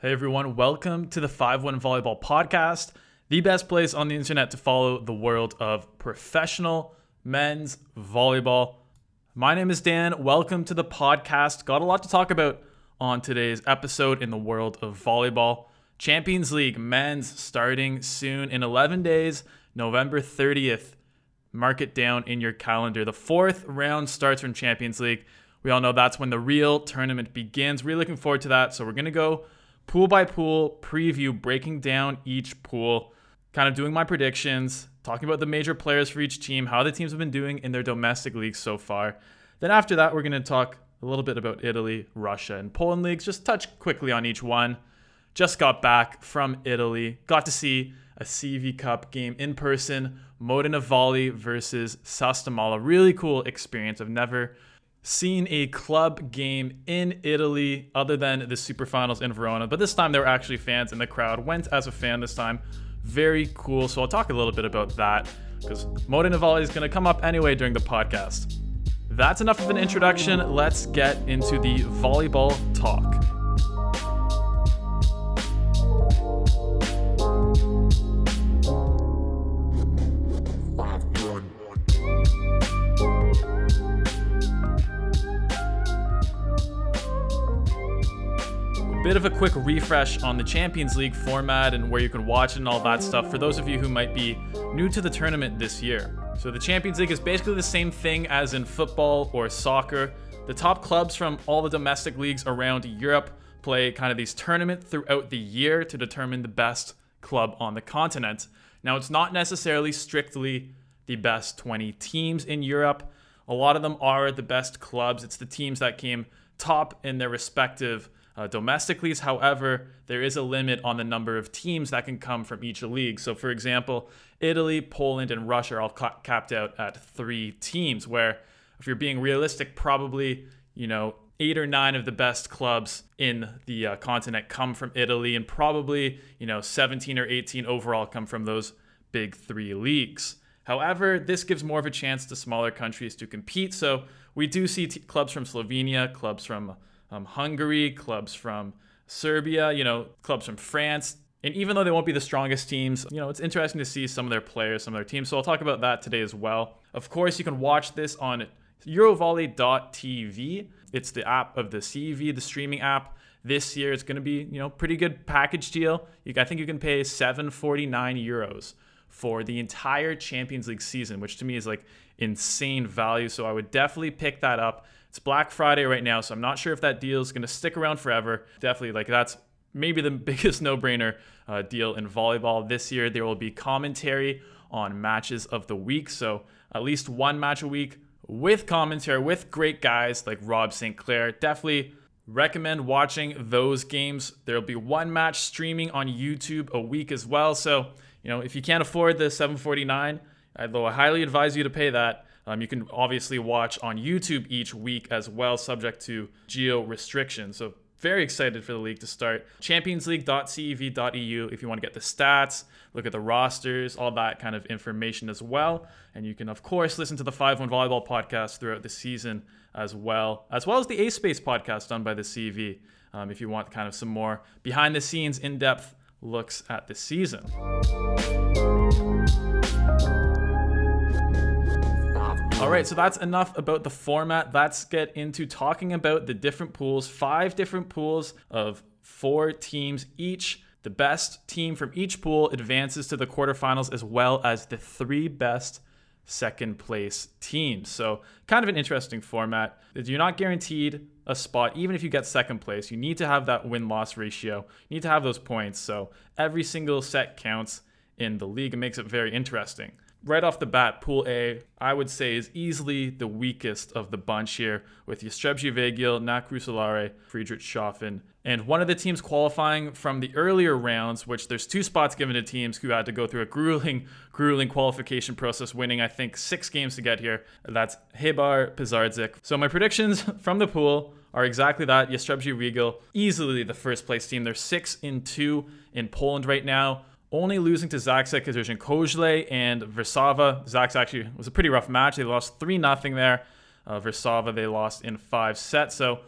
Hey everyone, welcome to the 5 1 Volleyball Podcast, the best place on the internet to follow the world of professional men's volleyball. My name is Dan. Welcome to the podcast. Got a lot to talk about on today's episode in the world of volleyball. Champions League men's starting soon in 11 days, November 30th. Mark it down in your calendar. The fourth round starts from Champions League. We all know that's when the real tournament begins. Really looking forward to that. So we're going to go pool by pool preview, breaking down each pool, kind of doing my predictions, talking about the major players for each team, how the teams have been doing in their domestic leagues so far. Then after that, we're going to talk a little bit about Italy, Russia, and Poland leagues, just touch quickly on each one. Just got back from Italy, got to see a CV Cup game in person, Modena Volley versus Sastamala. Really cool experience. I've never seen a club game in Italy other than the Super Finals in Verona, but this time there were actually fans in the crowd. Went as a fan this time. Very cool. So I'll talk a little bit about that because Modena Volley is going to come up anyway during the podcast. That's enough of an introduction. Let's get into the volleyball talk. Bit of a quick refresh on the Champions League format and where you can watch it and all that stuff for those of you who might be new to the tournament this year. So, the Champions League is basically the same thing as in football or soccer. The top clubs from all the domestic leagues around Europe play kind of these tournaments throughout the year to determine the best club on the continent. Now, it's not necessarily strictly the best 20 teams in Europe. A lot of them are the best clubs. It's the teams that came top in their respective uh, however, there is a limit on the number of teams that can come from each league. So, for example, Italy, Poland, and Russia are all ca- capped out at three teams, where if you're being realistic, probably, you know, eight or nine of the best clubs in the uh, continent come from Italy, and probably, you know, 17 or 18 overall come from those big three leagues. However, this gives more of a chance to smaller countries to compete. So we do see t- clubs from Slovenia, clubs from um, Hungary, clubs from Serbia, you know, clubs from France. And even though they won't be the strongest teams, you know, it's interesting to see some of their players, some of their teams. So I'll talk about that today as well. Of course, you can watch this on Eurovolley.tv. It's the app of the CEV, the streaming app. This year, it's going to be, you know, pretty good package deal. You, I think you can pay 749 euros for the entire Champions League season, which to me is like insane value. So I would definitely pick that up. It's Black Friday right now, so I'm not sure if that deal is going to stick around forever. Definitely, like that's maybe the biggest no-brainer uh, deal in volleyball this year. There will be commentary on matches of the week, so at least one match a week with commentary with great guys like Rob St. Clair. Definitely recommend watching those games. There'll be one match streaming on YouTube a week as well. So, you know, if you can't afford the 749, although I highly advise you to pay that, um, you can obviously watch on YouTube each week as well, subject to geo restrictions. So very excited for the league to start. Championsleague.cev.eu if you want to get the stats, look at the rosters, all that kind of information as well. And you can, of course, listen to the 5 1 Volleyball podcast throughout the season as well, as well as the A Space podcast done by the CV um, if you want kind of some more behind the scenes, in depth looks at the season. All right, so that's enough about the format. Let's get into talking about the different pools. Five different pools of four teams each. The best team from each pool advances to the quarterfinals, as well as the three best second place teams. So, kind of an interesting format. You're not guaranteed a spot, even if you get second place. You need to have that win loss ratio, you need to have those points. So, every single set counts in the league. It makes it very interesting right off the bat, Pool A, I would say, is easily the weakest of the bunch here with Jastrzębski Węgiel, NAK Friedrich Friedrichshafen, and one of the teams qualifying from the earlier rounds, which there's two spots given to teams who had to go through a grueling, grueling qualification process, winning, I think, six games to get here. That's Hebar Pazardzik. So my predictions from the pool are exactly that. Jastrzębski Węgiel, easily the first place team. They're six in two in Poland right now only losing to Zaksa Kędzierzyn-Koźle and Warszawa. Zaksa actually was a pretty rough match. They lost 3 0 there. Uh, Warszawa, they lost in five sets. So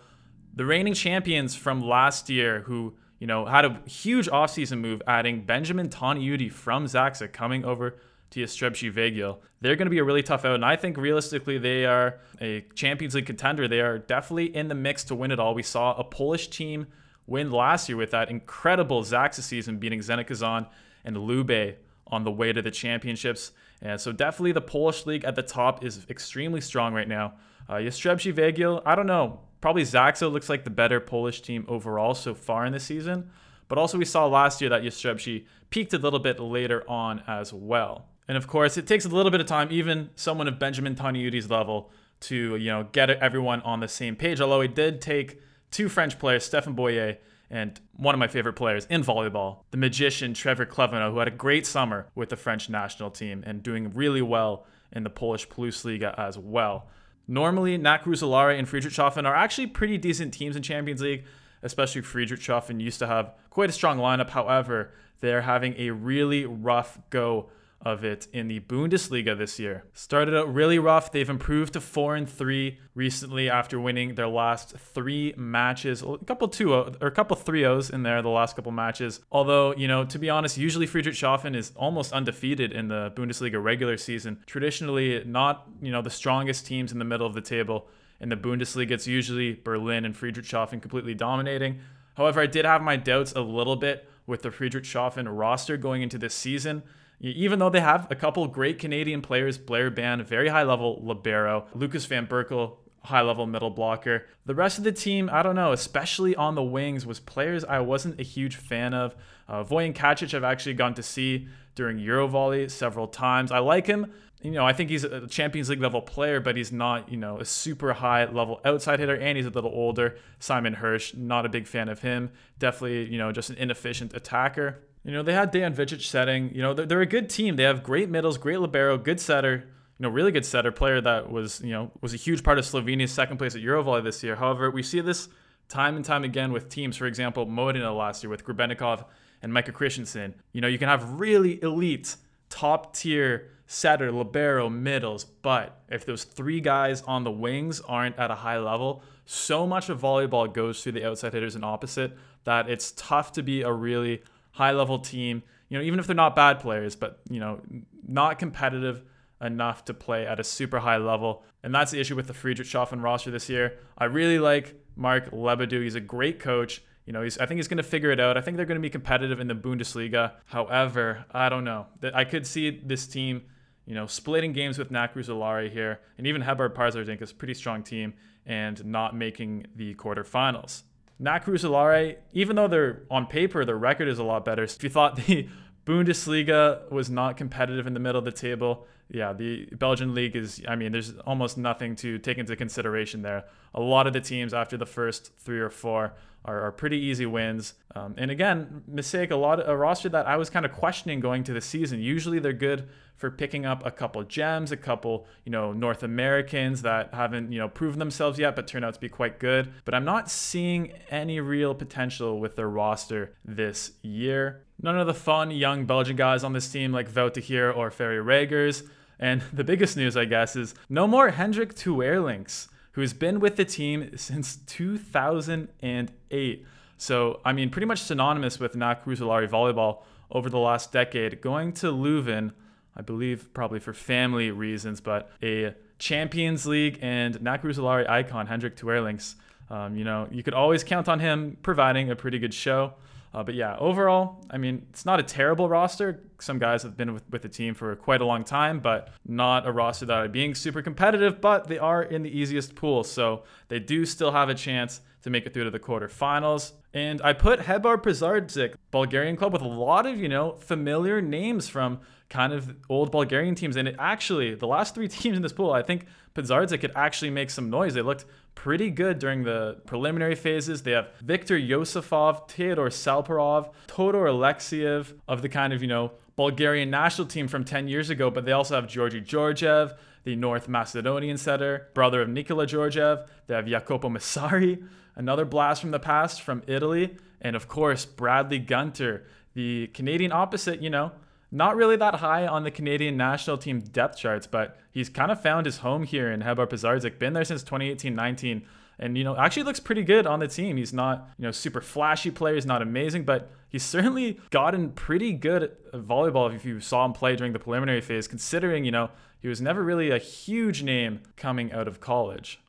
the reigning champions from last year, who you know, had a huge offseason move adding Benjamin Toniutti from Zaksa coming over to Jastrzębski Węgiel. They're going to be a really tough out, and I think realistically they are a Champions League contender. They are definitely in the mix to win it all. We saw a Polish team win last year with that incredible Zaksa season, beating Zenit Kazan and Lube on the way to the championships. And so definitely the Polish league at the top is extremely strong right now. Uh, Jastrzębski Węgiel, I don't know. Probably Zaksa looks like the better Polish team overall so far in the season. But also we saw last year that Jastrzębski peaked a little bit later on as well. And of course, it takes a little bit of time, even someone of Benjamin Toniutti's level, to you know get everyone on the same page. Although he did take two French players, Stephen Boyer and one of my favorite players in volleyball, the magician Trévor Clévenot, who had a great summer with the French national team and doing really well in the Polish Plusliga as well. Normally, NAC Roeselare and Friedrichshafen are actually pretty decent teams in Champions League, especially Friedrichshafen used to have quite a strong lineup. However, they're having a really rough go of it in the Bundesliga this year. Started out really rough. They've improved to 4 and 3 recently after winning their last 3 matches. A couple 2 or a couple 3-0s in there the last couple matches. Although, you know, to be honest, usually Friedrichshafen is almost undefeated in the Bundesliga regular season. Traditionally not, you know, the strongest teams in the middle of the table. In the Bundesliga, it's usually Berlin and Friedrichshafen completely dominating. However, I did have my doubts a little bit with the Friedrichshafen roster going into this season even though they have a couple great Canadian players, Blair Bann, very high level libero, Lucas Van Berkel, high level middle blocker. The rest of the team, I don't know, especially on the wings, was players I wasn't a huge fan of. Uh, Vojislav Kacic, I've actually gone to see during Eurovolley several times. I like him. You know, I think he's a Champions League level player, but he's not, you know, a super high level outside hitter, and he's a little older. Simon Hirsch, not a big fan of him. Definitely, you know, just an inefficient attacker. You know, they had Dejan Vinčić setting. You know, they're, they're a good team. They have great middles, great libero, good setter. You know, really good setter player that was, you know, was a huge part of Slovenia's second place at Eurovolley this year. However, we see this time and time again with teams. For example, Modena last year with Grebennikov and Micah Christensen. You know, you can have really elite, top tier setter, libero, middles, but if those three guys on the wings aren't at a high level, so much of volleyball goes through the outside hitters and opposite that it's tough to be a really high level team, you know, even if they're not bad players, but, you know, not competitive enough to play at a super high level. And that's the issue with the Friedrichshafen roster this year. I really like Mark Lebedew. He's a great coach. You know, he's, I think he's going to figure it out. I think they're going to be competitive in the Bundesliga. However, I don't know. That I could see this team, you know, splitting games with NAC Roeselare here, and even Hebar Pazardzik is a pretty strong team, and not making the quarterfinals. NAC Roeselare, even though they're on paper, their record is a lot better. If you thought the Bundesliga was not competitive in the middle of the table, yeah, the Belgian league is, I mean, there's almost nothing to take into consideration there. A lot of the teams after the first three or four are, are pretty easy wins. Um, and again, mistake a lot of, a roster that I was kind of questioning going to the season. Usually they're good for picking up a couple gems, a couple, you know, North Americans that haven't, you know, proven themselves yet but turn out to be quite good. But I'm not seeing any real potential with their roster this year. None of the fun young Belgian guys on this team like Wout de or Ferre Reggers. And the biggest news, I guess, is no more Hendrik Tuerlinckx who's been with the team since 2008. So, I mean, pretty much synonymous with Roeselare volleyball over the last decade. Going to Leuven, I believe probably for family reasons, but a Champions League and Roeselare icon, Hendrik Tuerlinckx. Um, you know, you could always count on him providing a pretty good show. Uh, but yeah, overall, I mean, it's not a terrible roster. Some guys have been with, with the team for quite a long time, but not a roster that are being super competitive, but they are in the easiest pool. So they do still have a chance to make it through to the quarterfinals. And I put Hebar Pazardzik, Bulgarian club with a lot of, you know, familiar names from kind of old Bulgarian teams. And it actually, the last three teams in this pool, I think Pazardzik could actually make some noise. They looked pretty good during the preliminary phases. They have Viktor Yosifov, Theodor Salparov, Todor Alexiev of the kind of, you know, Bulgarian national team from 10 years ago, but they also have Georgi Georgiev, the North Macedonian setter, brother of Nikola Georgiev. They have Jacopo Massari, another blast from the past from Italy. And of course, Bradley Gunter, the Canadian opposite, you know, not really that high on the Canadian national team depth charts, but he's kind of found his home here in Hebar Pazardzik. Been there since 2018 19. and you know actually looks pretty good on the team. He's not you know super flashy player, he's not amazing, but he's certainly gotten pretty good at volleyball if you saw him play during the preliminary phase, considering you know he was never really a huge name coming out of college.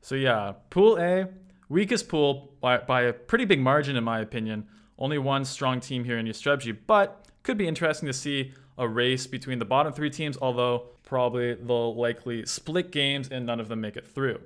So yeah, Pool A, weakest pool by, by a pretty big margin in my opinion. Only one strong team here in Jastrzębski, but could be interesting to see a race between the bottom three teams, although probably they'll likely split games and none of them make it through.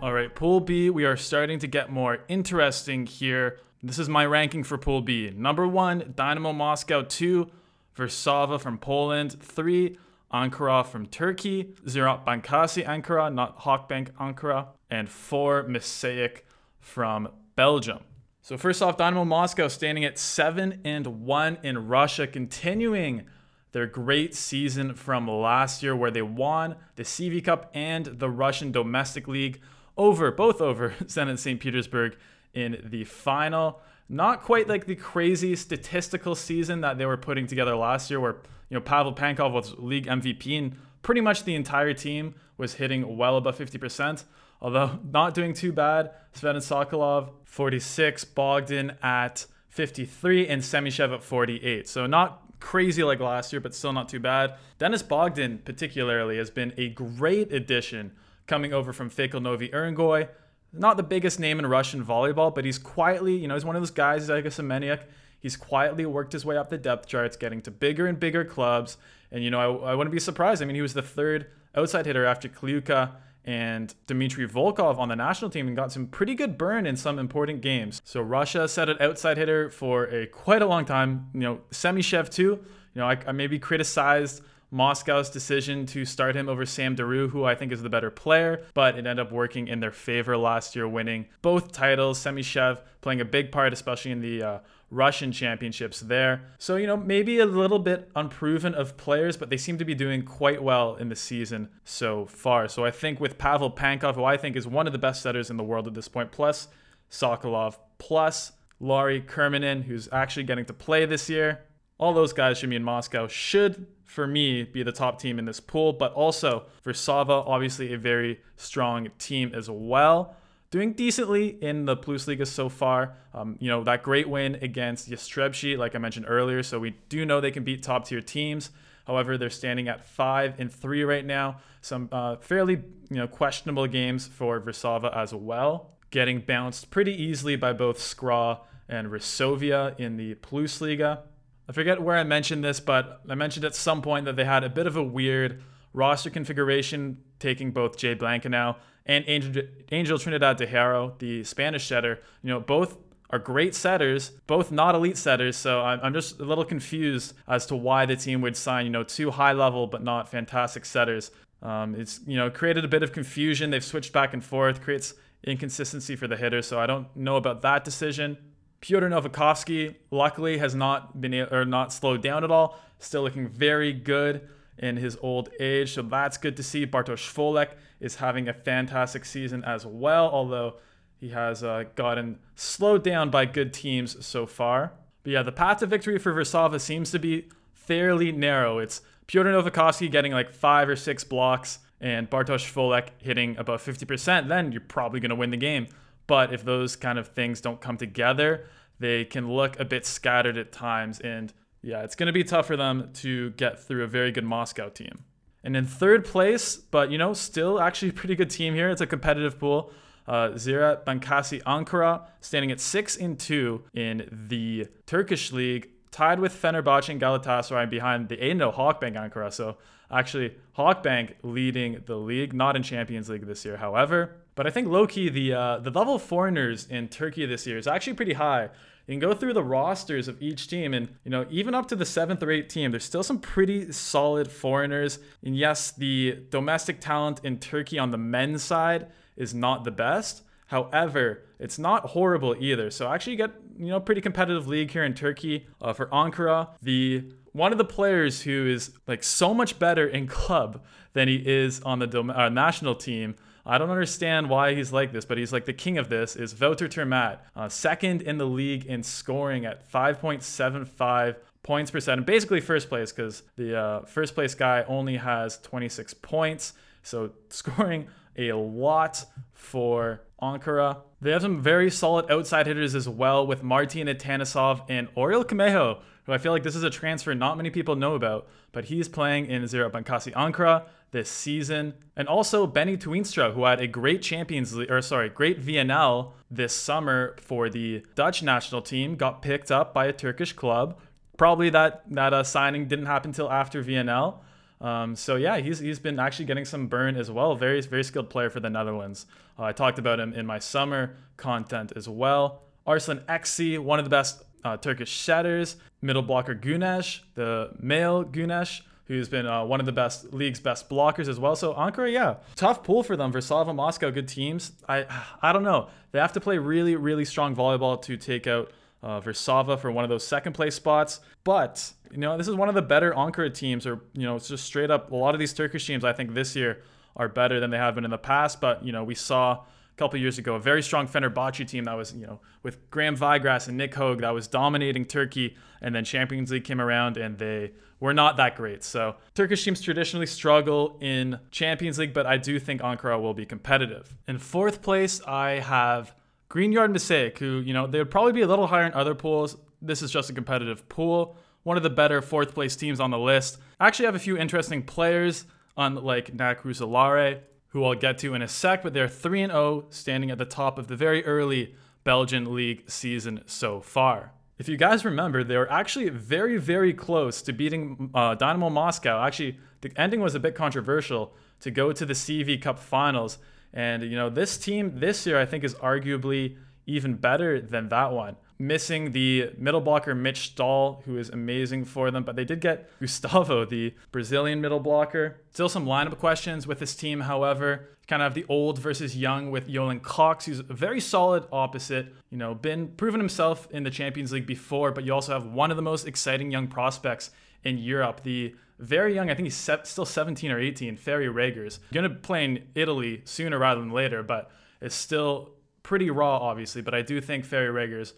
All right, Pool B, we are starting to get more interesting here. This is my ranking for Pool B. Number one, Dynamo Moscow. Two, Warszawa from Poland. Three, Ankara from Turkey. Ziraat Bankasi Ankara, not Halkbank Ankara. And four, Maaseik from Belgium. So first off, Dynamo Moscow standing at seven and one in Russia, continuing their great season from last year, where they won the CV Cup and the Russian Domestic League over both over Zenit St. Petersburg in the final. Not quite like the crazy statistical season that they were putting together last year, where you know Pavel Pankov was league MVP and pretty much the entire team was hitting well above 50%. Although not doing too bad, Tsvetan Sokolov 46, Bogdan at 53, and Semishev at 48. So not crazy like last year, but still not too bad. Denis Bogdan, particularly, has been a great addition coming over from Fakel Novy Urengoy. Not the biggest name in Russian volleyball, but he's quietly, you know, he's one of those guys, like a Semeniuk. He's quietly worked his way up the depth charts, getting to bigger and bigger clubs. And, you know, I, I wouldn't be surprised. I mean, he was the third outside hitter after Kliuka and Dmitry Volkov on the national team and got some pretty good burn in some important games. So Russia set an outside hitter for a quite a long time. You know, Semishev too. You know, I, I maybe criticized Moscow's decision to start him over Sam Deroo, who I think is the better player, but it ended up working in their favor last year, winning both titles. Semishev playing a big part, especially in the uh, Russian championships there. So, you know, maybe a little bit unproven of players, but they seem to be doing quite well in the season so far. So I think with Pavel Pankov, who I think is one of the best setters in the world at this point, plus Sokolov, plus Lauri Kerminen, who's actually getting to play this year, all those guys should be in Moscow, should for me, be the top team in this pool, but also Warszawa, obviously a very strong team as well. Doing decently in the Plus Liga so far. Um, you know, that great win against Jastrzębski, like I mentioned earlier. So we do know they can beat top tier teams. However, they're standing at five and three right now. Some uh, fairly you know questionable games for Warszawa as well. Getting bounced pretty easily by both Skra and Resovia in the Plus Liga. I forget where I mentioned this, but I mentioned at some point that they had a bit of a weird roster configuration, taking both Jay Blankenau and Angel, Angel Trinidad de Haro, the Spanish setter. You know, both are great setters, both not elite setters. So I'm, just a little confused as to why the team would sign, you know, two high level but not fantastic setters. Um, it's you know created a bit of confusion. They've switched back and forth, creates inconsistency for the hitters. So I don't know about that decision. Piotr Nowakowski, luckily, has not been or not slowed down at all. Still looking very good in his old age, so that's good to see. Bartosz Kwolek is having a fantastic season as well, although he has uh, gotten slowed down by good teams so far. But yeah, the path to victory for Warszawa seems to be fairly narrow. It's Piotr Nowakowski getting like five or six blocks and Bartosz Kwolek hitting about 50%, then you're probably going to win the game. But if those kind of things don't come together, they can look a bit scattered at times. And yeah, it's going to be tough for them to get through a very good Moscow team. And in third place, but you know, still actually a pretty good team here. It's a competitive pool. Uh, Ziraat Bankasi Ankara standing at six and two in the Turkish league, tied with Fenerbahce and Galatasaray behind the 8 0 Halkbank Ankara. So actually, Halkbank leading the league, not in Champions League this year, however. But I think low key the uh, the level of foreigners in Turkey this year is actually pretty high. You can go through the rosters of each team, and you know even up to the seventh or eighth team, there's still some pretty solid foreigners. And yes, the domestic talent in Turkey on the men's side is not the best. However, it's not horrible either. So actually, you get you know pretty competitive league here in Turkey uh, for Ankara. The one of the players who is like so much better in club than he is on the dom- uh, national team I don't understand why he's like this, but he's like the king of this. Is Wouter ter Maat, uh, second in the league in scoring at 5.75 points per set, and basically first place because the uh, first place guy only has 26 points. So scoring a lot for Ankara. They have some very solid outside hitters as well with Martin Atanasov and Oriol Camejo, who I feel like this is a transfer not many people know about, but he's playing in Ziraat Bankasi Ankara this season. And also Benny Tuinstra, who had a great Champions League, or sorry, great VNL this summer for the Dutch national team, got picked up by a Turkish club. Probably that that uh, signing didn't happen until after VNL. Um, so yeah, he's he's been actually getting some burn as well. Very very skilled player for the Netherlands. Uh, I talked about him in my summer content as well. Arslan Eksi, one of the best uh, Turkish setters. Middle blocker Gunesh, the male Gunesh, who's been uh, one of the best league's best blockers as well. So Ankara, yeah, tough pool for them. Warszawa, Moscow, good teams. I I don't know. They have to play really really strong volleyball to take out uh, Warszawa for one of those second place spots. But you know, this is one of the better Ankara teams, or you know, it's just straight up. A lot of these Turkish teams, I think this year are better than they have been in the past. But you know, we saw a couple years ago a very strong Fenerbahce team that was you know with Graham Vigrass and Nick Hoag that was dominating Turkey, and then Champions League came around and they were not that great. So Turkish teams traditionally struggle in Champions League, but I do think Ankara will be competitive. In fourth place, I have Greenyard Maaseik, who you know they would probably be a little higher in other pools. This is just a competitive pool. One of the better fourth place teams on the list. I actually have a few interesting players, unlike Nak Roeselare, who I'll get to in a sec, but they're 3 0, standing at the top of the very early Belgian league season so far. If you guys remember, they were actually very, very close to beating uh, Dynamo Moscow. Actually, the ending was a bit controversial to go to the CV Cup finals. And, you know, this team this year, I think, is arguably even better than that one. Missing the middle blocker Mitch Stahl, who is amazing for them, but they did get Gustavo, the Brazilian middle blocker. Still some lineup questions with this team, however. Kind of the old versus young with Jolan Cox, who's a very solid opposite. You know, been proven himself in the Champions League before, but you also have one of the most exciting young prospects in Europe, the very young, I think he's still 17 or 18, Ferre Reggers. Going to play in Italy sooner rather than later, but it's still pretty raw, obviously. But I do think Ferre Reggers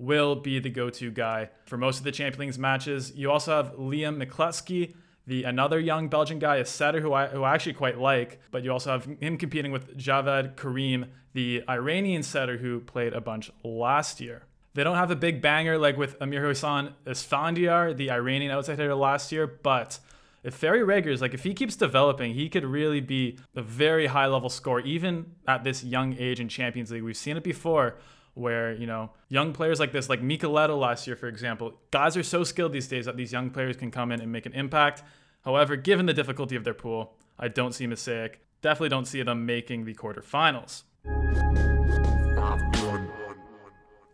will be the go-to guy for most of the Champions League matches. You also have Liam McCluskey, the another young Belgian guy, a setter who I, who I actually quite like. But you also have him competing with Javed Karim, the Iranian setter who played a bunch last year. They don't have a big banger like with Amir Hossein Esfandiar, the Iranian outside hitter last year, but if Ferre Reggers, like if he keeps developing, he could really be a very high level scorer, even at this young age in Champions League. We've seen it before where, you know, young players like this, like Michieletto last year, for example, guys are so skilled these days that these young players can come in and make an impact. However, given the difficulty of their pool, I don't see Maaseik. Definitely don't see them making the quarterfinals.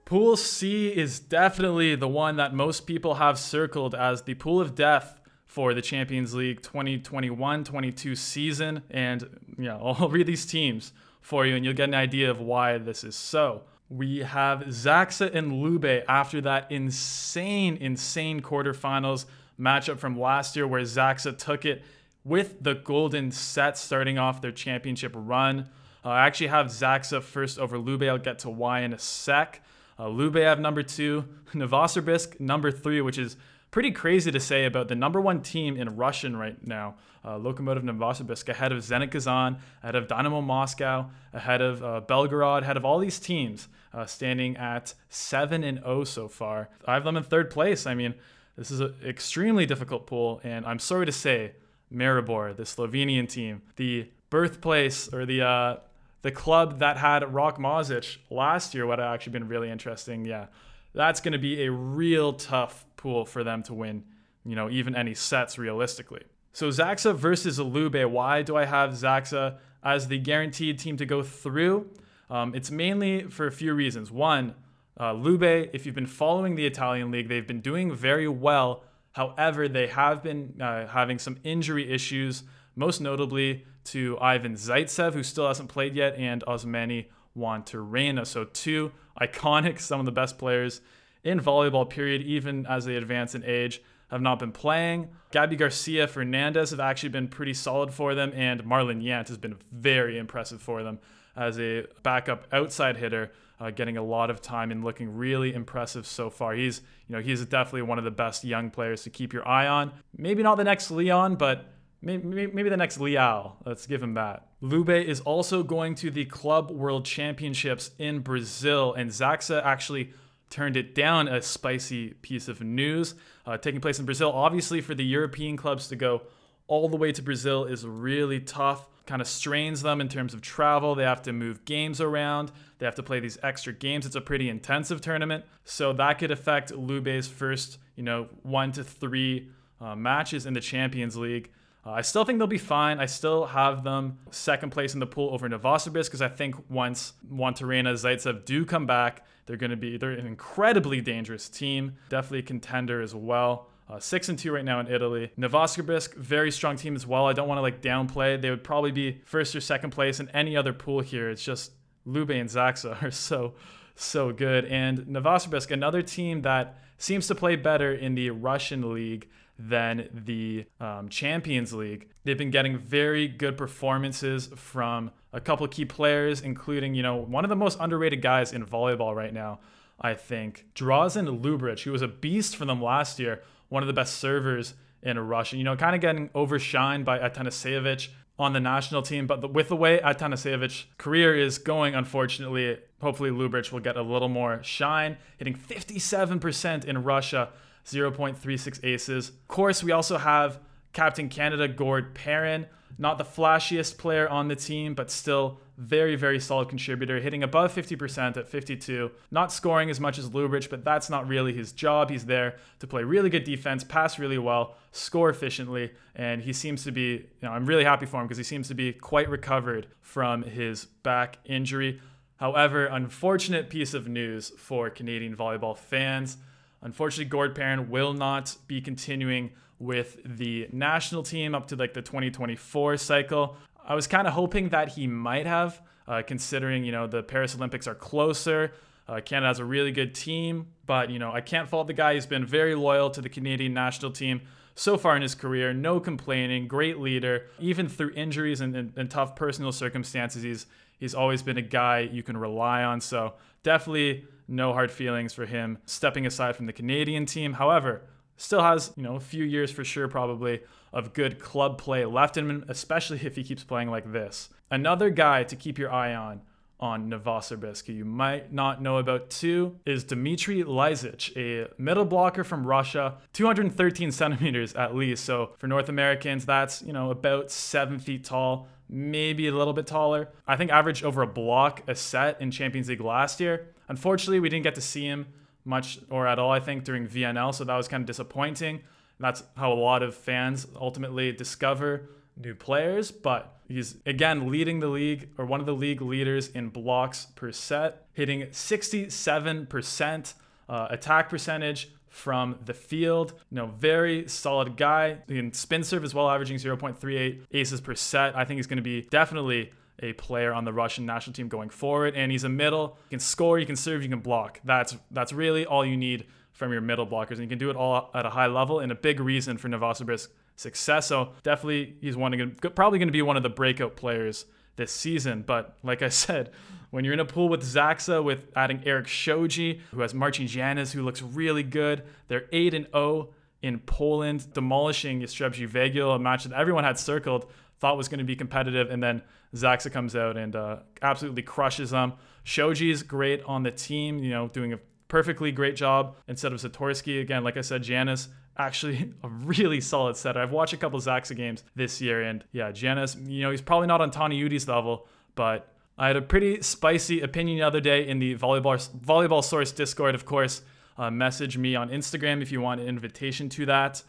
Pool C is definitely the one that most people have circled as the pool of death for the Champions League 2021-22 season and yeah, I'll read these teams for you and you'll get an idea of why this is so. We have Zaksa and Lube after that insane insane quarterfinals matchup from last year where Zaksa took it with the golden set starting off their championship run. Uh, I actually have Zaksa first over Lube. I'll get to why in a sec. Uh, Lubev number two, Novosibirsk number three, which is pretty crazy to say about the number one team in Russian right now. Uh, Lokomotiv Novosibirsk ahead of Zenit Kazan, ahead of Dynamo Moscow, ahead of uh, Belgorod, ahead of all these teams, uh, standing at seven and zero oh so far. I have them in third place. I mean, this is an extremely difficult pool, and I'm sorry to say, Maribor, the Slovenian team, the birthplace or the uh, the club that had Rok Možič last year would have actually been really interesting. Yeah, that's going to be a real tough pool for them to win, you know, even any sets realistically. So Zaksa versus Alube. Why do I have Zaksa as the guaranteed team to go through? Um, it's mainly for a few reasons. One, uh, Lube, if you've been following the Italian league, they've been doing very well. However, they have been uh, having some injury issues, most notably to Ivan Zaitsev, who still hasn't played yet, and Osmani Juantorena. So, two iconic, some of the best players in volleyball, period, even as they advance in age, have not been playing. Gabby Garcia Fernandez have actually been pretty solid for them, and Marlon Yant has been very impressive for them as a backup outside hitter, uh, getting a lot of time and looking really impressive so far. He's, you know, he's definitely one of the best young players to keep your eye on. Maybe not the next Leon, but maybe, the next Liao. Let's give him that. Lube is also going to the Club World Championships in Brazil, and Zaksa actually turned it down. A spicy piece of news uh, taking place in Brazil. Obviously, for the European clubs to go all the way to Brazil is really tough. Kind of strains them in terms of travel. They have to move games around. They have to play these extra games. It's a pretty intensive tournament, so that could affect Lube's first, you know, one to three uh, matches in the Champions League. Uh, I still think they'll be fine. I still have them second place in the pool over Novosibirsk because I think once Juantorena, Zaitsev do come back, they're going to be they're an incredibly dangerous team. Definitely a contender as well. Uh, six and two right now in Italy. Novosibirsk, very strong team as well. I don't want to like downplay. They would probably be first or second place in any other pool here. It's just Lube and Zaksa are so so good. And Novosibirsk, another team that seems to play better in the Russian league than the um, Champions League. They've been getting very good performances from a couple key players, including, you know, one of the most underrated guys in volleyball right now, I think, Drazen Luburic, who was a beast for them last year, one of the best servers in Russia. You know, kind of getting overshined by Atanasievich on the national team. But the, with the way Atanasevich's career is going, unfortunately, hopefully Lubrich will get a little more shine, hitting 57% in Russia 0.36 aces. Of course, we also have Captain Canada Gord Perrin, not the flashiest player on the team, but still very, very solid contributor, hitting above 50% at 52. Not scoring as much as Luburic, but that's not really his job. He's there to play really good defense, pass really well, score efficiently, and he seems to be, you know, I'm really happy for him because he seems to be quite recovered from his back injury. However, unfortunate piece of news for Canadian volleyball fans. Unfortunately, Gord Perrin will not be continuing with the national team up to like the 2024 cycle. I was kind of hoping that he might have, uh, considering you know the Paris Olympics are closer. Uh, Canada has a really good team, but you know I can't fault the guy. He's been very loyal to the Canadian national team so far in his career. No complaining, great leader. Even through injuries and, and, and tough personal circumstances, he's he's always been a guy you can rely on. So definitely no hard feelings for him stepping aside from the Canadian team. However, still has, you know, a few years for sure probably of good club play left in him, especially if he keeps playing like this. Another guy to keep your eye on on Novosibirsk, you might not know about too, is Dmitry Lyzik, a middle blocker from Russia, 213 centimeters at least. So for North Americans, that's, you know, about seven feet tall, maybe a little bit taller. I think averaged over a block a set in Champions League last year. Unfortunately, we didn't get to see him much or at all, I think, during VNL, so that was kind of disappointing. That's how a lot of fans ultimately discover new players, but he's again leading the league or one of the league leaders in blocks per set, hitting 67% uh, attack percentage from the field. You know, very solid guy. He can spin serve as well, averaging 0.38 aces per set. I think he's going to be definitely a player on the Russian national team going forward. And he's a middle. You can score, you can serve, you can block. That's that's really all you need from your middle blockers. And you can do it all at a high level and a big reason for Novosibirsk's success. So definitely he's one probably going to be one of the breakout players this season. But like I said, when you're in a pool with Zaksa, with adding Eric Shoji, who has Marcin Janusz, who looks really good, they're 8 and 0 in Poland, demolishing Jastrzębski Węgiel, a match that everyone had circled thought was going to be competitive, and then Zaksa comes out and uh, absolutely crushes them. Shoji's great on the team, you know, doing a perfectly great job instead of Zatorski. Again, like I said, Janusz actually a really solid setter. I've watched a couple Zaksa games this year, and yeah, Janusz, you know, he's probably not on Toniutti's level, but I had a pretty spicy opinion the other day in the volleyball volleyball source Discord. Of course, uh, message me on Instagram if you want an invitation to that.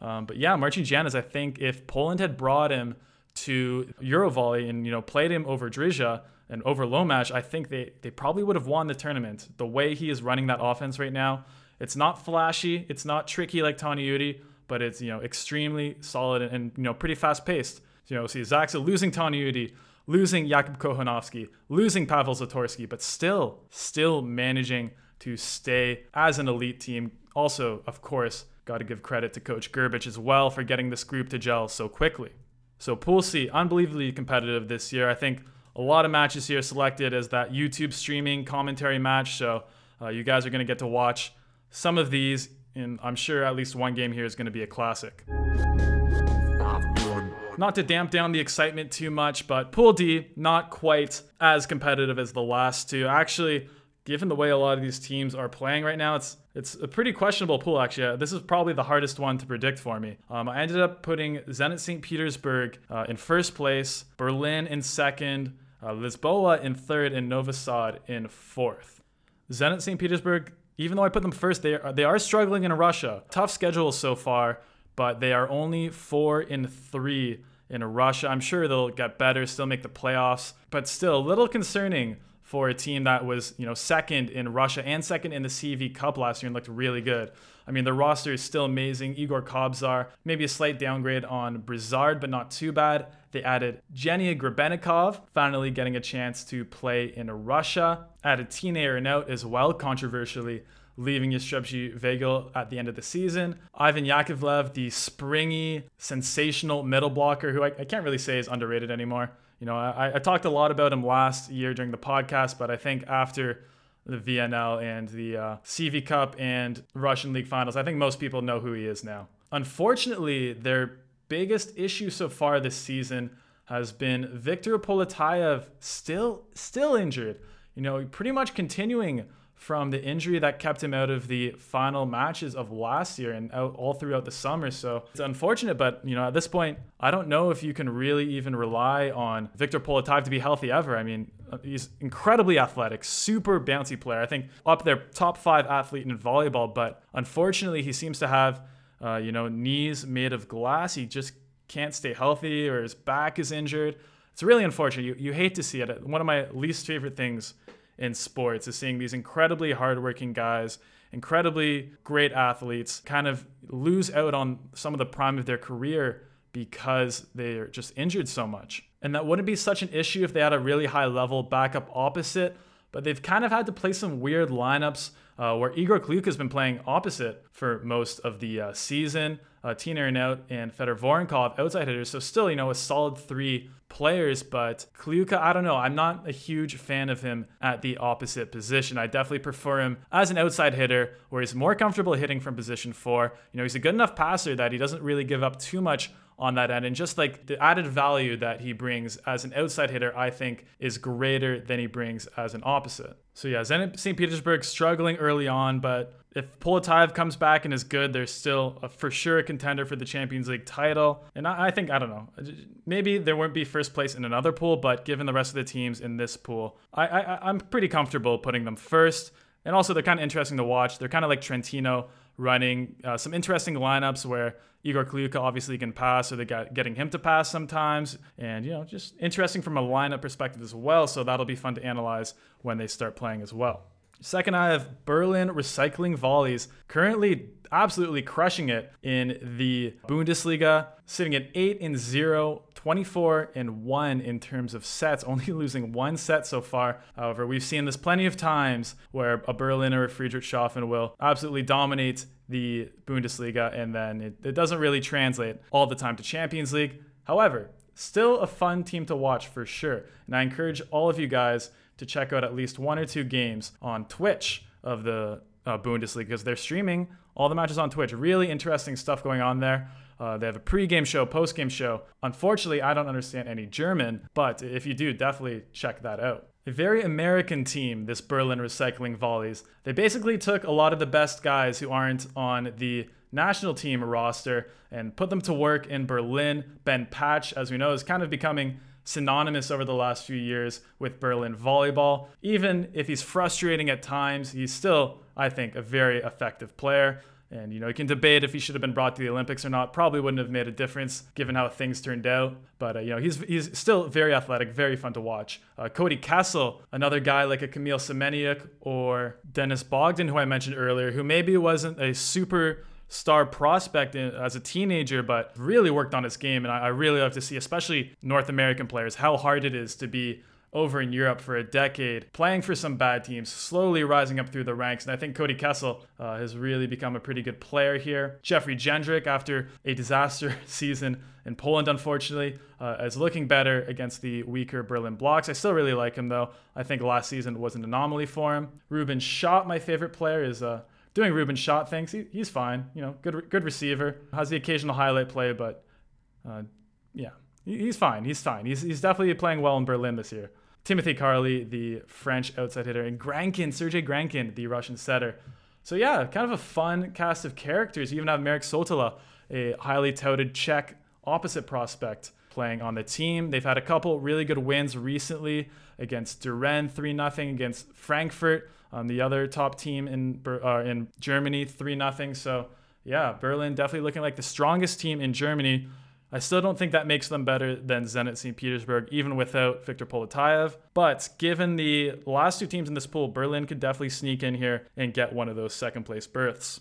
Um, but yeah, Marcin Janusz, I think if Poland had brought him to Eurovolley and you know played him over Drzyzga and over Łomacz, I think they they probably would have won the tournament. The way he is running that offense right now, it's not flashy, it's not tricky like Toniutti, but it's you know extremely solid and, and you know pretty fast paced. You know, see Zaksa losing Tani Udi, losing Jakub Kochanowski, losing Pavel Zatorski, but still still managing to stay as an elite team. Also, of course, got to give credit to Coach Grbić as well for getting this group to gel so quickly. So Pool C, unbelievably competitive this year. I think a lot of matches here selected as that YouTube streaming commentary match. So uh, you guys are going to get to watch some of these, and I'm sure at least one game here is going to be a classic. Not to damp down the excitement too much, but Pool D, not quite as competitive as the last two. Actually, given the way a lot of these teams are playing right now, it's it's a pretty questionable pool actually. This is probably the hardest one to predict for me. Um, I ended up putting Zenit St. Petersburg uh, in first place, Berlin in second, uh, Lisboa in third, and Novi Sad in fourth. Zenit St. Petersburg, even though I put them first, they are, they are struggling in Russia. Tough schedule so far, but they are only four in three in Russia. I'm sure they'll get better, still make the playoffs, but still a little concerning for a team that was, you know, second in Russia and second in the CV Cup last year and looked really good. I mean, the roster is still amazing. Igor Kobzar, maybe a slight downgrade on Brizard, but not too bad. They added Genia Grebennikov, finally getting a chance to play in Russia. Added Tine Urnaut as well, controversially leaving Jastrzębski Węgiel at the end of the season. Ivan Yakovlev, the springy, sensational middle blocker, who I, I can't really say is underrated anymore. You know, I, I talked a lot about him last year during the podcast, but I think after the VNL and the uh, CV Cup and Russian League finals, I think most people know who he is now. Unfortunately, their biggest issue so far this season has been Viktor Poletayev still still injured. You know, pretty much continuing from the injury that kept him out of the final matches of last year and out all throughout the summer. So it's unfortunate, but you know, at this point, I don't know if you can really even rely on Victor Poletayev to be healthy ever. I mean, uh, he's incredibly athletic, super bouncy player. I think up there, top five athlete in volleyball, but unfortunately, he seems to have, uh, you know, knees made of glass. He just can't stay healthy or his back is injured. It's really unfortunate. You, you hate to see it. One of my least favorite things in sports is seeing these incredibly hardworking guys, incredibly great athletes, kind of lose out on some of the prime of their career because they're just injured so much. And that wouldn't be such an issue if they had a really high level backup opposite, but they've kind of had to play some weird lineups uh, where Igor Kliuka has been playing opposite for most of the uh, season. Uh, Tine Urnaut and Fedor Voronkov outside hitters, so still, you know, a solid three players, but Kliuka, I don't know. I'm not a huge fan of him at the opposite position. I definitely prefer him as an outside hitter where he's more comfortable hitting from position four. You know, he's a good enough passer that he doesn't really give up too much on that end. And just like the added value that he brings as an outside hitter, I think is greater than he brings as an opposite. So yeah, Zenit St. Petersburg struggling early on, but if Poletayev comes back and is good, they're still a, for sure a contender for the Champions League title. And I, I, think, I don't know, maybe there won't be first place in another pool, but given the rest of the teams in this pool, I, I, I'm pretty comfortable putting them first. And also, they're kind of interesting to watch. They're kind of like Trentino running uh, some interesting lineups where Igor Kliuka obviously can pass, so they got getting him to pass sometimes, and you know just interesting from a lineup perspective as well. So that'll be fun to analyze when they start playing as well. Second, I have Berlin Recycling Volleys, currently absolutely crushing it in the Bundesliga, sitting at 8 and 0, 24 and 1 in terms of sets, only losing one set so far. However, we've seen this plenty of times where a Berliner or Friedrichshafen will absolutely dominate the Bundesliga and then it, it doesn't really translate all the time to Champions League. However, still a fun team to watch for sure. And I encourage all of you guys to check out at least one or two games on Twitch of the uh, Bundesliga because they're streaming all the matches on Twitch. Really interesting stuff going on there. Uh, they have a pre-game show, post-game show. Unfortunately, I don't understand any German, but if you do, definitely check that out. A very American team, this Berlin Recycling Volleys. They basically took a lot of the best guys who aren't on the national team roster and put them to work in Berlin. Ben Patch, as we know, is kind of becoming synonymous over the last few years with Berlin volleyball. Even if he's frustrating at times, he's still, I think, a very effective player. And you know, you can debate if he should have been brought to the Olympics or not. Probably wouldn't have made a difference given how things turned out. But uh, you know, he's he's still very athletic, very fun to watch. Uh, Cody Kessel, another guy like a Kamil Semeniuk or Denis Bogdan, who I mentioned earlier, who maybe wasn't a super star prospect in, as a teenager, but really worked on his game. And I, I really love to see, especially North American players, how hard it is to be over in Europe for a decade, playing for some bad teams, slowly rising up through the ranks. And I think Cody Kessel uh, has really become a pretty good player here. Jeffrey Jendryk, after a disaster season in Poland, unfortunately, uh, is looking better against the weaker Berlin blocks. I still really like him, though. I think last season was an anomaly for him. Ruben Schott, my favorite player, is uh, doing Ruben Schott things. He, he's fine. You know, good good receiver. Has the occasional highlight play, but uh, yeah, he's fine. He's fine. He's, he's definitely playing well in Berlin this year. Timothée Carle, the French outside hitter, and Grankin, Sergei Grankin, the Russian setter. So yeah, kind of a fun cast of characters. You even have Marek Sotola, a highly touted Czech opposite prospect playing on the team. They've had a couple really good wins recently against Düren 3 0, against Frankfurt, um, the other top team in, uh, in Germany 3 0. So yeah, Berlin definitely looking like the strongest team in Germany. I still don't think that makes them better than Zenit St. Petersburg, even without Viktor Poletayev. But given the last two teams in this pool, Berlin could definitely sneak in here and get one of those second place berths.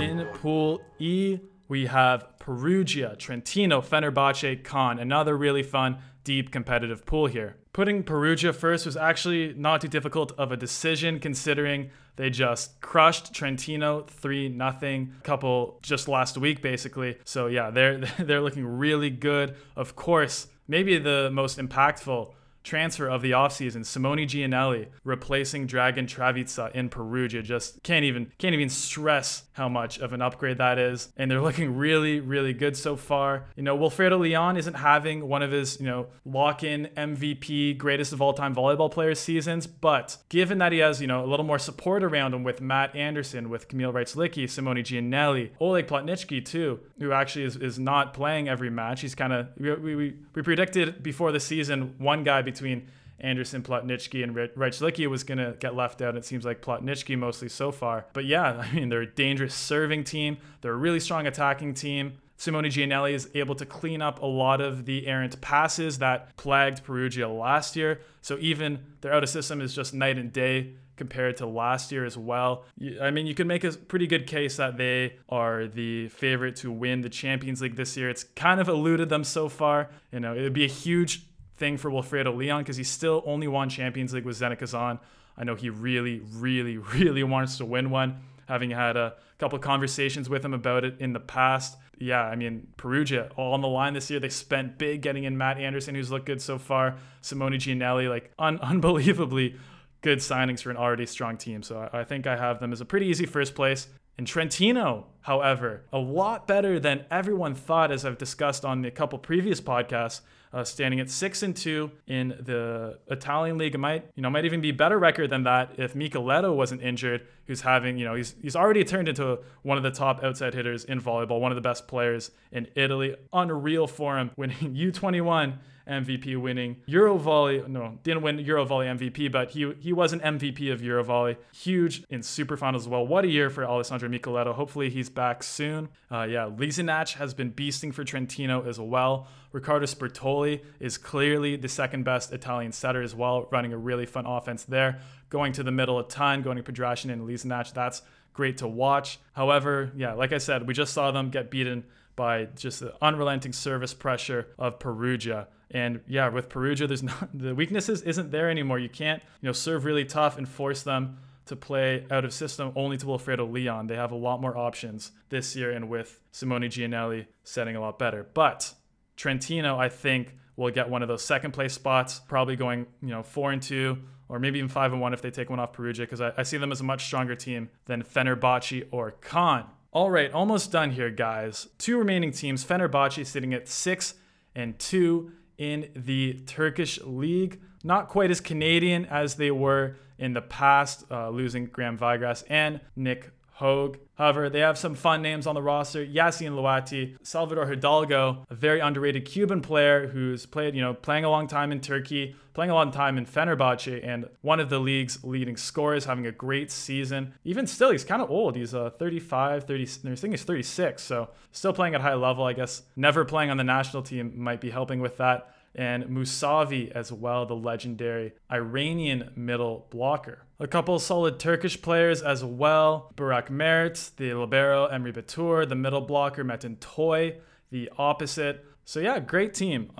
In Pool E, we have Perugia, Trentino, Fenerbahce, Caen. Another really fun, deep competitive pool here. Putting Perugia first was actually not too difficult of a decision considering they just crushed Trentino 3 nothing couple just last week basically. So yeah, they're they're looking really good. Of course, maybe the most impactful transfer of the offseason, Simone Giannelli replacing Dragan Travica in Perugia. Just can't even can't even stress how much of an upgrade that is. And they're looking really, really good so far. You know, Wilfredo Leon isn't having one of his, you know, lock-in MVP greatest of all time volleyball players seasons, but given that he has, you know, a little more support around him with Matt Anderson, with Kamil Rychlicki, Simone Giannelli, Oleg Plotnicki too, who actually is, is not playing every match. He's kind of we, we, we predicted before the season one guy between Anderson, Plotnicki, and Rychlicki was going to get left out. It seems like Plotnicki mostly so far. But yeah, I mean, they're a dangerous serving team. They're a really strong attacking team. Simone Giannelli is able to clean up a lot of the errant passes that plagued Perugia last year. So even their out of system is just night and day compared to last year as well. I mean, you can make a pretty good case that they are the favorite to win the Champions League this year. It's kind of eluded them so far. You know, it would be a huge thing for Wilfredo Leon because he still only won Champions League with Zenit Kazan. I know he really, really, really wants to win one, having had a couple of conversations with him about it in the past. Yeah, I mean, Perugia all on the line this year. They spent big getting in Matt Anderson, who's looked good so far. Simone Giannelli, like un- unbelievably good signings for an already strong team. So I, I think I have them as a pretty easy first place. And Trentino, however, a lot better than everyone thought, as I've discussed on a couple previous podcasts uh, standing at six and two in the Italian league. It might, you know, might even be better record than that if Michieletto wasn't injured. Who's having, you know, he's he's already turned into one of the top outside hitters in volleyball, one of the best players in Italy. Unreal for him, winning U21 MVP, winning Eurovolley. No, didn't win Eurovolley MVP, but he he was an MVP of Eurovolley. Huge in super finals as well. What a year for Alessandro Michieletto. Hopefully he's back soon. Uh, yeah, Lisinac has been beasting for Trentino as well. Riccardo Sbertoli is clearly the second best Italian setter as well, running a really fun offense there. Going to the middle a ton, going to Podrashin and Lisinac. That's great to watch. However, yeah, like I said, we just saw them get beaten by just the unrelenting service pressure of Perugia. And yeah, with Perugia, there's not the weaknesses isn't there anymore. You can't, you know, serve really tough and force them to play out of system only to Wilfredo Leon. They have a lot more options this year, and with Simone Giannelli setting a lot better. But Trentino, I think, will get one of those second place spots, probably going, you know, four and two, or maybe even five and one if they take one off Perugia, because I, I see them as a much stronger team than Fenerbahce or Caen. All right, almost done here, guys. Two remaining teams. Fenerbahce sitting at six and two in the Turkish league. Not quite as Canadian as they were in the past, uh, losing Graham Vigrass and Nick Hoag. However, they have some fun names on the roster. Yacine Louati, Salvador Hidalgo, a very underrated Cuban player who's played, you know, playing a long time in Turkey, playing a long time in Fenerbahce, and one of the league's leading scorers, having a great season. Even still, he's kind of old. He's uh, 35, 30, I think he's 36, so still playing at high level. I guess never playing on the national team might be helping with that and Musavi as well, the legendary Iranian middle blocker. A couple solid Turkish players as well Burak Mert, the libero, Emre Batur, the middle blocker, Metin Toy, the opposite. So, yeah, great team.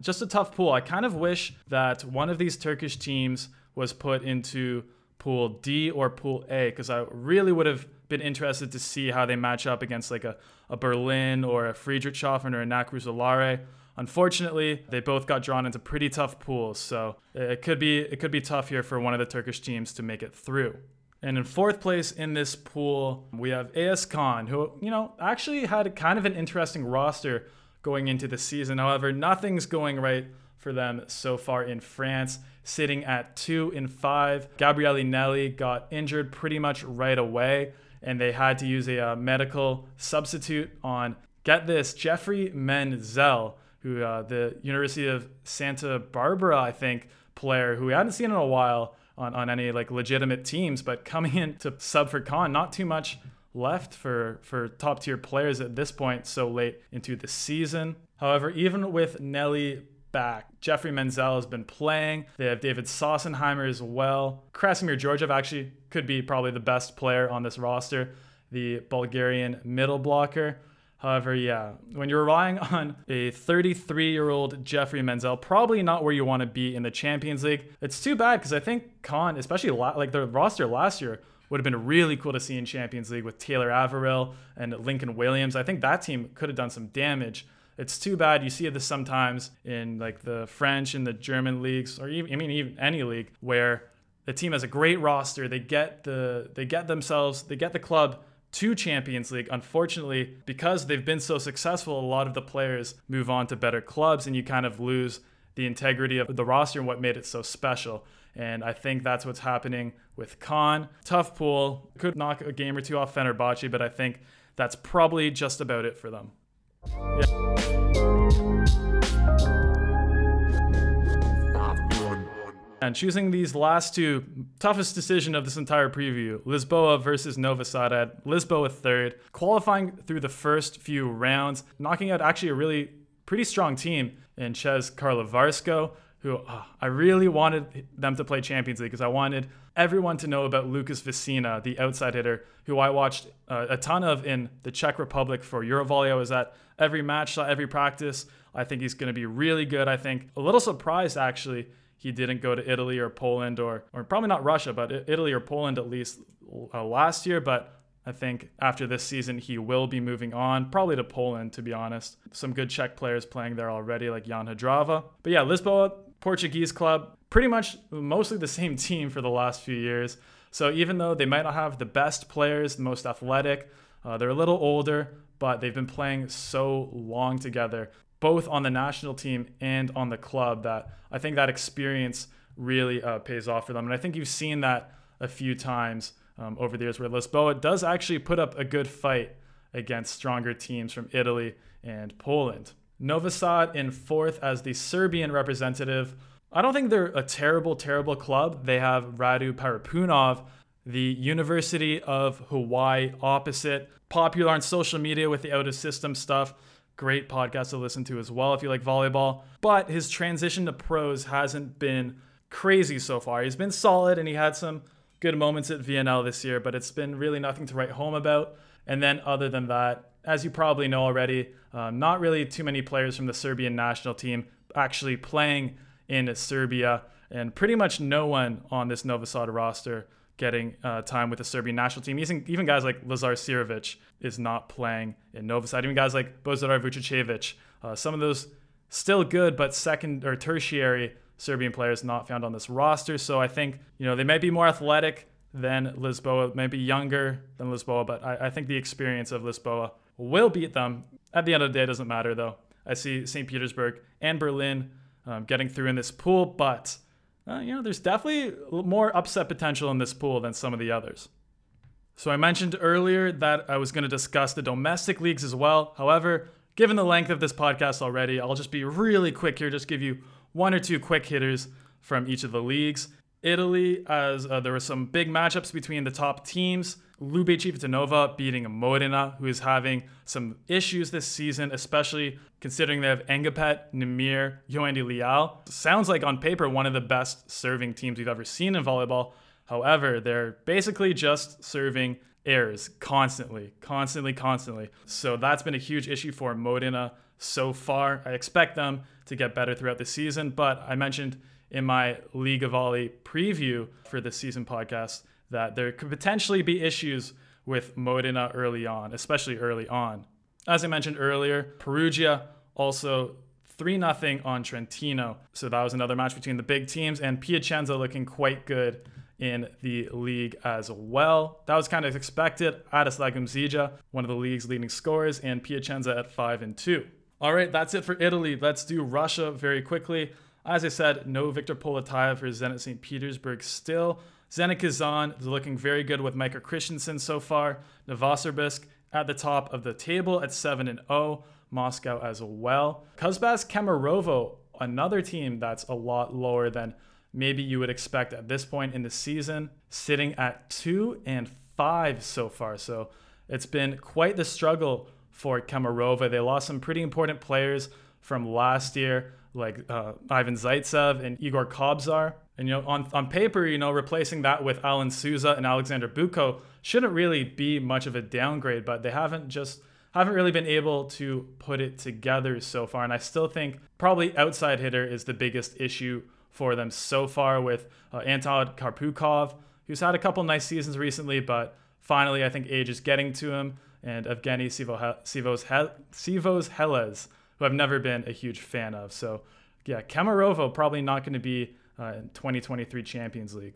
Just a tough pool. I kind of wish that one of these Turkish teams was put into Pool D or Pool A because I really would have been interested to see how they match up against like a, a Berlin or a Friedrichshafen or a Knack Roeselare. Unfortunately, they both got drawn into pretty tough pools, so it could be it could be tough here for one of the Turkish teams to make it through. And in fourth place in this pool, we have AS Caen, who, you know, actually had kind of an interesting roster going into the season. However, nothing's going right for them so far in France, sitting at two in five. Gabriele Nelli got injured pretty much right away, and they had to use a uh, medical substitute on, get this, Jeffrey Menzel, who uh, the University of Santa Barbara, I think, player who we hadn't seen in a while on, on any like legitimate teams, but coming in to sub for Caen, not too much left for for top tier players at this point so late into the season. However, even with Nelli back. Jeffrey Menzel has been playing. They have David Sossenheimer as well. Krasimir Georgiev actually could be probably the best player on this roster, the Bulgarian middle blocker. However, yeah, when you're relying on a 33 year old Jeffrey Menzel, probably not where you want to be in the Champions League. It's too bad because I think Caen, especially la- like the roster last year, would have been really cool to see in Champions League with Taylor Averill and Lincoln Williams. I think that team could have done some damage. It's too bad you see this sometimes in like the French and the German leagues, or even I mean even any league where the team has a great roster. They get the they get themselves they get the club to Champions League. Unfortunately, because they've been so successful, a lot of the players move on to better clubs, and you kind of lose the integrity of the roster and what made it so special. And I think that's what's happening with Caen. Tough pool. Could knock a game or two off Fenerbahce, but I think that's probably just about it for them. Yeah. And choosing these last two, toughest decision of this entire preview Lisboa versus Novi Sad. Lisboa third, qualifying through the first few rounds, knocking out actually a really pretty strong team in ČEZ Karlovarsko who uh, I really wanted them to play Champions League because I wanted everyone to know about Lucas Vicina, the outside hitter, who I watched uh, a ton of in the Czech Republic for Eurovolley. I was at every match, every practice. I think he's going to be really good. I think a little surprised actually he didn't go to Italy or Poland or or probably not Russia, but Italy or Poland at least uh, last year. But I think after this season, he will be moving on, probably to Poland, to be honest. Some good Czech players playing there already, like Jan Hadrava. But yeah, Lisboa, Portuguese club, pretty much mostly the same team for the last few years. So even though they might not have the best players, the most athletic, uh, they're a little older, but they've been playing so long together, both on the national team and on the club, that I think that experience really uh, pays off for them. And I think you've seen that a few times um, over the years where Lisboa does actually put up a good fight against stronger teams from Italy and Poland. Novi Sad in fourth as the Serbian representative. I don't think they're a terrible, terrible club. They have Rado Parapunov, the University of Hawaii opposite, popular on social media with the out of system stuff. Great podcast to listen to as well if you like volleyball. But his transition to pros hasn't been crazy so far. He's been solid and he had some good moments at VNL this year, but it's been really nothing to write home about. And then, other than that, as you probably know already, uh, not really too many players from the Serbian national team actually playing in Serbia, and pretty much no one on this Novi Sad roster getting uh, time with the Serbian national team. Even, even guys like Lazar Sirovic is not playing in Novi Sad. Even guys like Bozidar Vučićević, uh, some of those still good, but second or tertiary Serbian players not found on this roster. So I think, you know, they might be more athletic than Lisboa, maybe younger than Lisboa, but I, I think the experience of Lisboa will beat them. At the end of the day, it doesn't matter though. I see St. Petersburg and Berlin um, getting through in this pool, but uh, you know, there's definitely more upset potential in this pool than some of the others. So I mentioned earlier that I was going to discuss the domestic leagues as well. However, given the length of this podcast already, I'll just be really quick here, just give you one or two quick hitters from each of the leagues. Italy, as uh, there were some big matchups between the top teams. Lube Civitanova beating Modena, who is having some issues this season, especially considering they have Ngapet, Nimir, Yoandy Leal. Sounds like on paper one of the best serving teams we've ever seen in volleyball. However, they're basically just serving errors constantly, constantly, constantly. So that's been a huge issue for Modena so far. I expect them to get better throughout the season, but I mentioned in my League of Volley preview for this season podcast that there could potentially be issues with Modena early on, especially early on. As I mentioned earlier, Perugia also 3 0 on Trentino. So that was another match between the big teams, and Piacenza looking quite good in the league as well. That was kind of expected. Adis Lagumdzija, one of the league's leading scorers, and Piacenza at 5 and 2. All right, that's it for Italy. Let's do Russia very quickly. As I said, no Viktor Poletayev for Zenit St. Petersburg still. Zenit Kazan is looking very good with Micah Christensen so far. Novosibirsk at the top of the table at 7 and 0. Moscow as well. Kuzbass Kemerovo, another team that's a lot lower than maybe you would expect at this point in the season, sitting at 2 and 5 so far. So it's been quite the struggle for Kemerovo. They lost some pretty important players from last year, like uh, Ivan Zaitsev and Igor Kobzar. And you know, on, on paper, you know, replacing that with Alan Souza and Alexander Bukko shouldn't really be much of a downgrade, but they haven't just haven't really been able to put it together so far. And I still think probably outside hitter is the biggest issue for them so far with uh, Anton Karpukhov, who's had a couple nice seasons recently, but finally I think age is getting to him. And Evgeny Sivo, Sivos, Sivos Heles, who I've never been a huge fan of. So yeah, Kemerovo probably not going to be uh, in 2023 Champions League.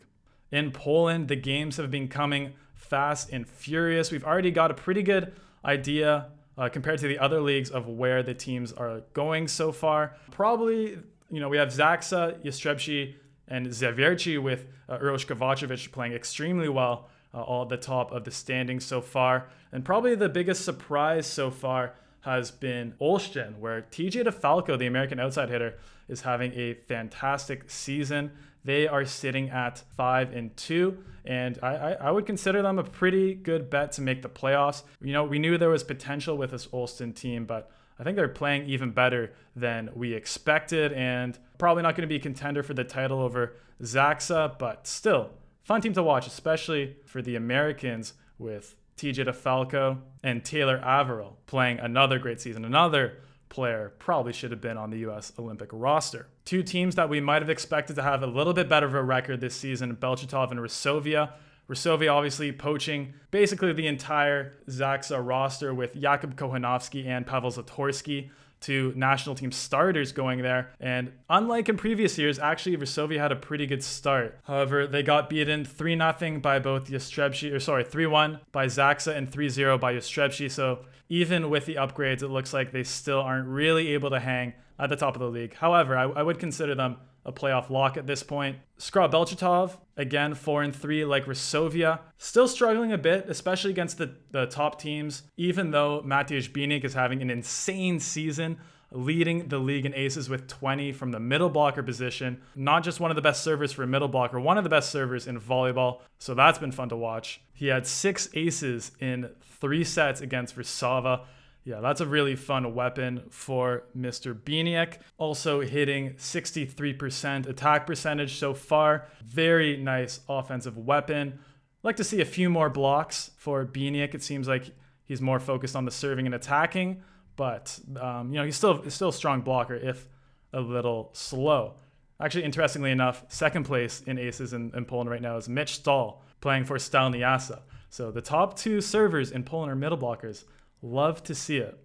In Poland, the games have been coming fast and furious. We've already got a pretty good idea uh, compared to the other leagues of where the teams are going so far. Probably, you know, we have Zaksa, Jastrzębski, and Zawiercie with uh, Uroš Kovacevic playing extremely well uh, all at the top of the standings so far. And probably the biggest surprise so far has been Olsztyn, where TJ DeFalco, the American outside hitter, is having a fantastic season. They are sitting at five and two, and I, I, I, would consider them a pretty good bet to make the playoffs. You know, we knew there was potential with this Olsztyn team, but I think they're playing even better than we expected, and probably not going to be a contender for the title over Zaksa, but still fun team to watch, especially for the Americans with TJ DeFalco and Taylor Averill playing another great season, another player probably should have been on the US Olympic roster. Two teams that we might have expected to have a little bit better of a record this season Belchatov and Resovia. Resovia obviously poaching basically the entire Zaksa roster with Jakub Kochanowski and Paweł Zatorski to national team starters going there. And unlike in previous years, actually Varsovia had a pretty good start. However, they got beaten 3 0 by both Jastrzębski, or sorry, 3 1 by Zaksa and 3 0 by Jastrzębski. So even with the upgrades, it looks like they still aren't really able to hang at the top of the league. However, I, I would consider them a playoff lock at this point. Skra Belchatov, again, 4 and 3, like Resovia, still struggling a bit, especially against the, the top teams, even though Mateusz Bieniek is having an insane season leading the league in aces with 20 from the middle blocker position. Not just one of the best servers for a middle blocker, one of the best servers in volleyball. So that's been fun to watch. He had six aces in three sets against Warszawa. Yeah, that's a really fun weapon for Mr. Bieniek. Also hitting 63% attack percentage so far. Very nice offensive weapon. Like to see a few more blocks for Bieniek. It seems like he's more focused on the serving and attacking, but um, you know he's still he's still a strong blocker if a little slow. Actually, interestingly enough, second place in aces in, in Poland right now is Mitch Stahl playing for Stal Nysa. So the top two servers in Poland are middle blockers. Love to see it.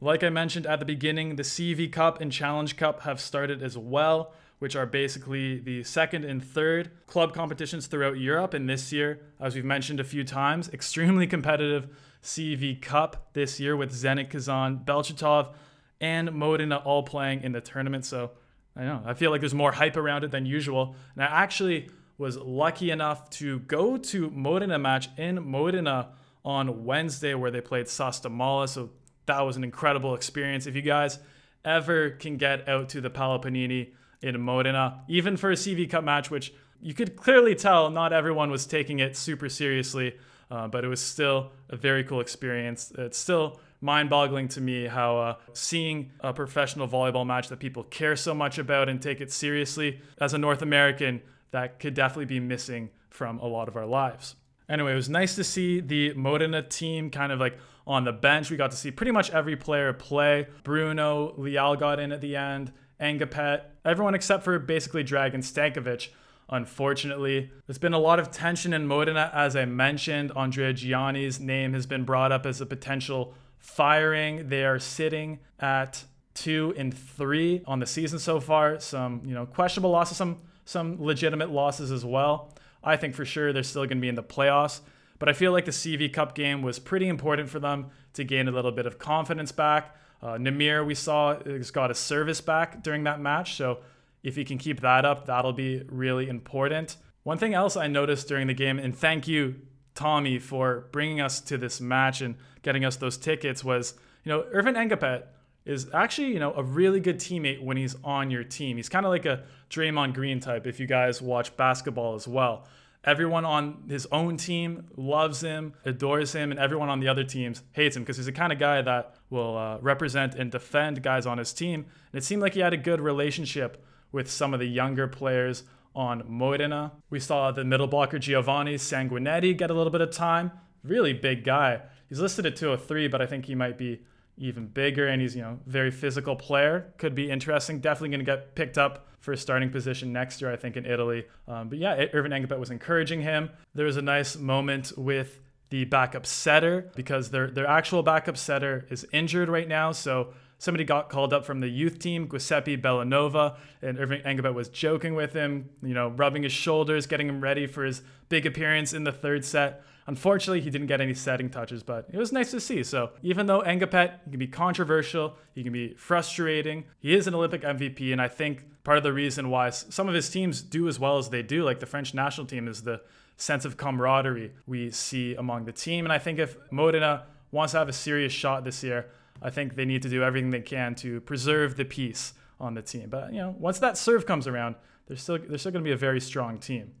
Like I mentioned at the beginning, the CEV Cup and Challenge Cup have started as well, which are basically the second and third club competitions throughout Europe. And this year, as we've mentioned a few times, extremely competitive CEV Cup this year with Zenit Kazan, Belchatov, and Modena all playing in the tournament. So I know I feel like there's more hype around it than usual. And I actually was lucky enough to go to Modena match in Modena on Wednesday where they played Sastamala. So that was an incredible experience. If you guys ever can get out to the PalaPanini in Modena, even for a CEV Cup match, which you could clearly tell not everyone was taking it super seriously, uh, but it was still a very cool experience. It's still mind boggling to me how uh, seeing a professional volleyball match that people care so much about and take it seriously as a North American that could definitely be missing from a lot of our lives. Anyway, it was nice to see the Modena team kind of like on the bench. We got to see pretty much every player play. Bruno, Leal got in at the end, Ngapet, everyone except for basically Dragan Stankovic. Unfortunately, there's been a lot of tension in Modena, as I mentioned. Andrea Giani's name has been brought up as a potential firing. They are sitting at two and three on the season so far. Some, you know, questionable losses, some some legitimate losses as well. I think for sure they're still going to be in the playoffs. But I feel like the CEV Cup game was pretty important for them to gain a little bit of confidence back. Uh, Nimir, we saw, has got a service back during that match. So if he can keep that up, that'll be really important. One thing else I noticed during the game, and thank you, Tommy, for bringing us to this match and getting us those tickets, was you know Earvin Ngapet is actually you know a really good teammate when he's on your team. He's kind of like a Draymond Green type. If you guys watch basketball as well, everyone on his own team loves him, adores him, and everyone on the other teams hates him because he's the kind of guy that will uh, represent and defend guys on his team. And it seemed like he had a good relationship with some of the younger players on Modena. We saw the middle blocker Giovanni Sanguinetti get a little bit of time. Really big guy. He's listed at 203, but I think he might be even bigger and he's, you know, very physical player. Could be interesting. Definitely going to get picked up for a starting position next year, I think, in Italy. Um, but yeah, Earvin Ngapet was encouraging him. There was a nice moment with the backup setter because their their actual backup setter is injured right now. So somebody got called up from the youth team, Giuseppe Bellanova, and Irving Ngapet was joking with him, you know, rubbing his shoulders, getting him ready for his big appearance in the third set. Unfortunately, he didn't get any setting touches, but it was nice to see. So even though Ngapet can be controversial, he can be frustrating, he is an Olympic MVP, and I think part of the reason why some of his teams do as well as they do, like the French national team, is the sense of camaraderie we see among the team. And I think if Modena wants to have a serious shot this year, I think they need to do everything they can to preserve the peace on the team. But you know, once that serve comes around, they're still they're still going to be a very strong team.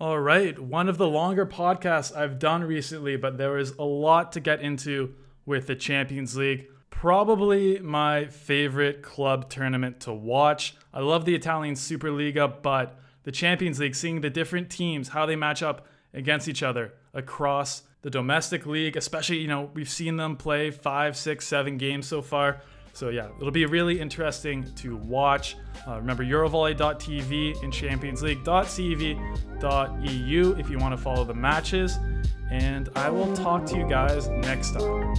All right, one of the longer podcasts I've done recently, but there was a lot to get into with the Champions League. Probably my favorite club tournament to watch. I love the Italian Superliga, but the Champions League, seeing the different teams, how they match up against each other across the domestic league, especially, you know, we've seen them play five, six, seven games so far. So yeah, it'll be really interesting to watch. Uh, remember Eurovolley.tv and ChampionsLeague.cv.eu if you want to follow the matches. And I will talk to you guys next time.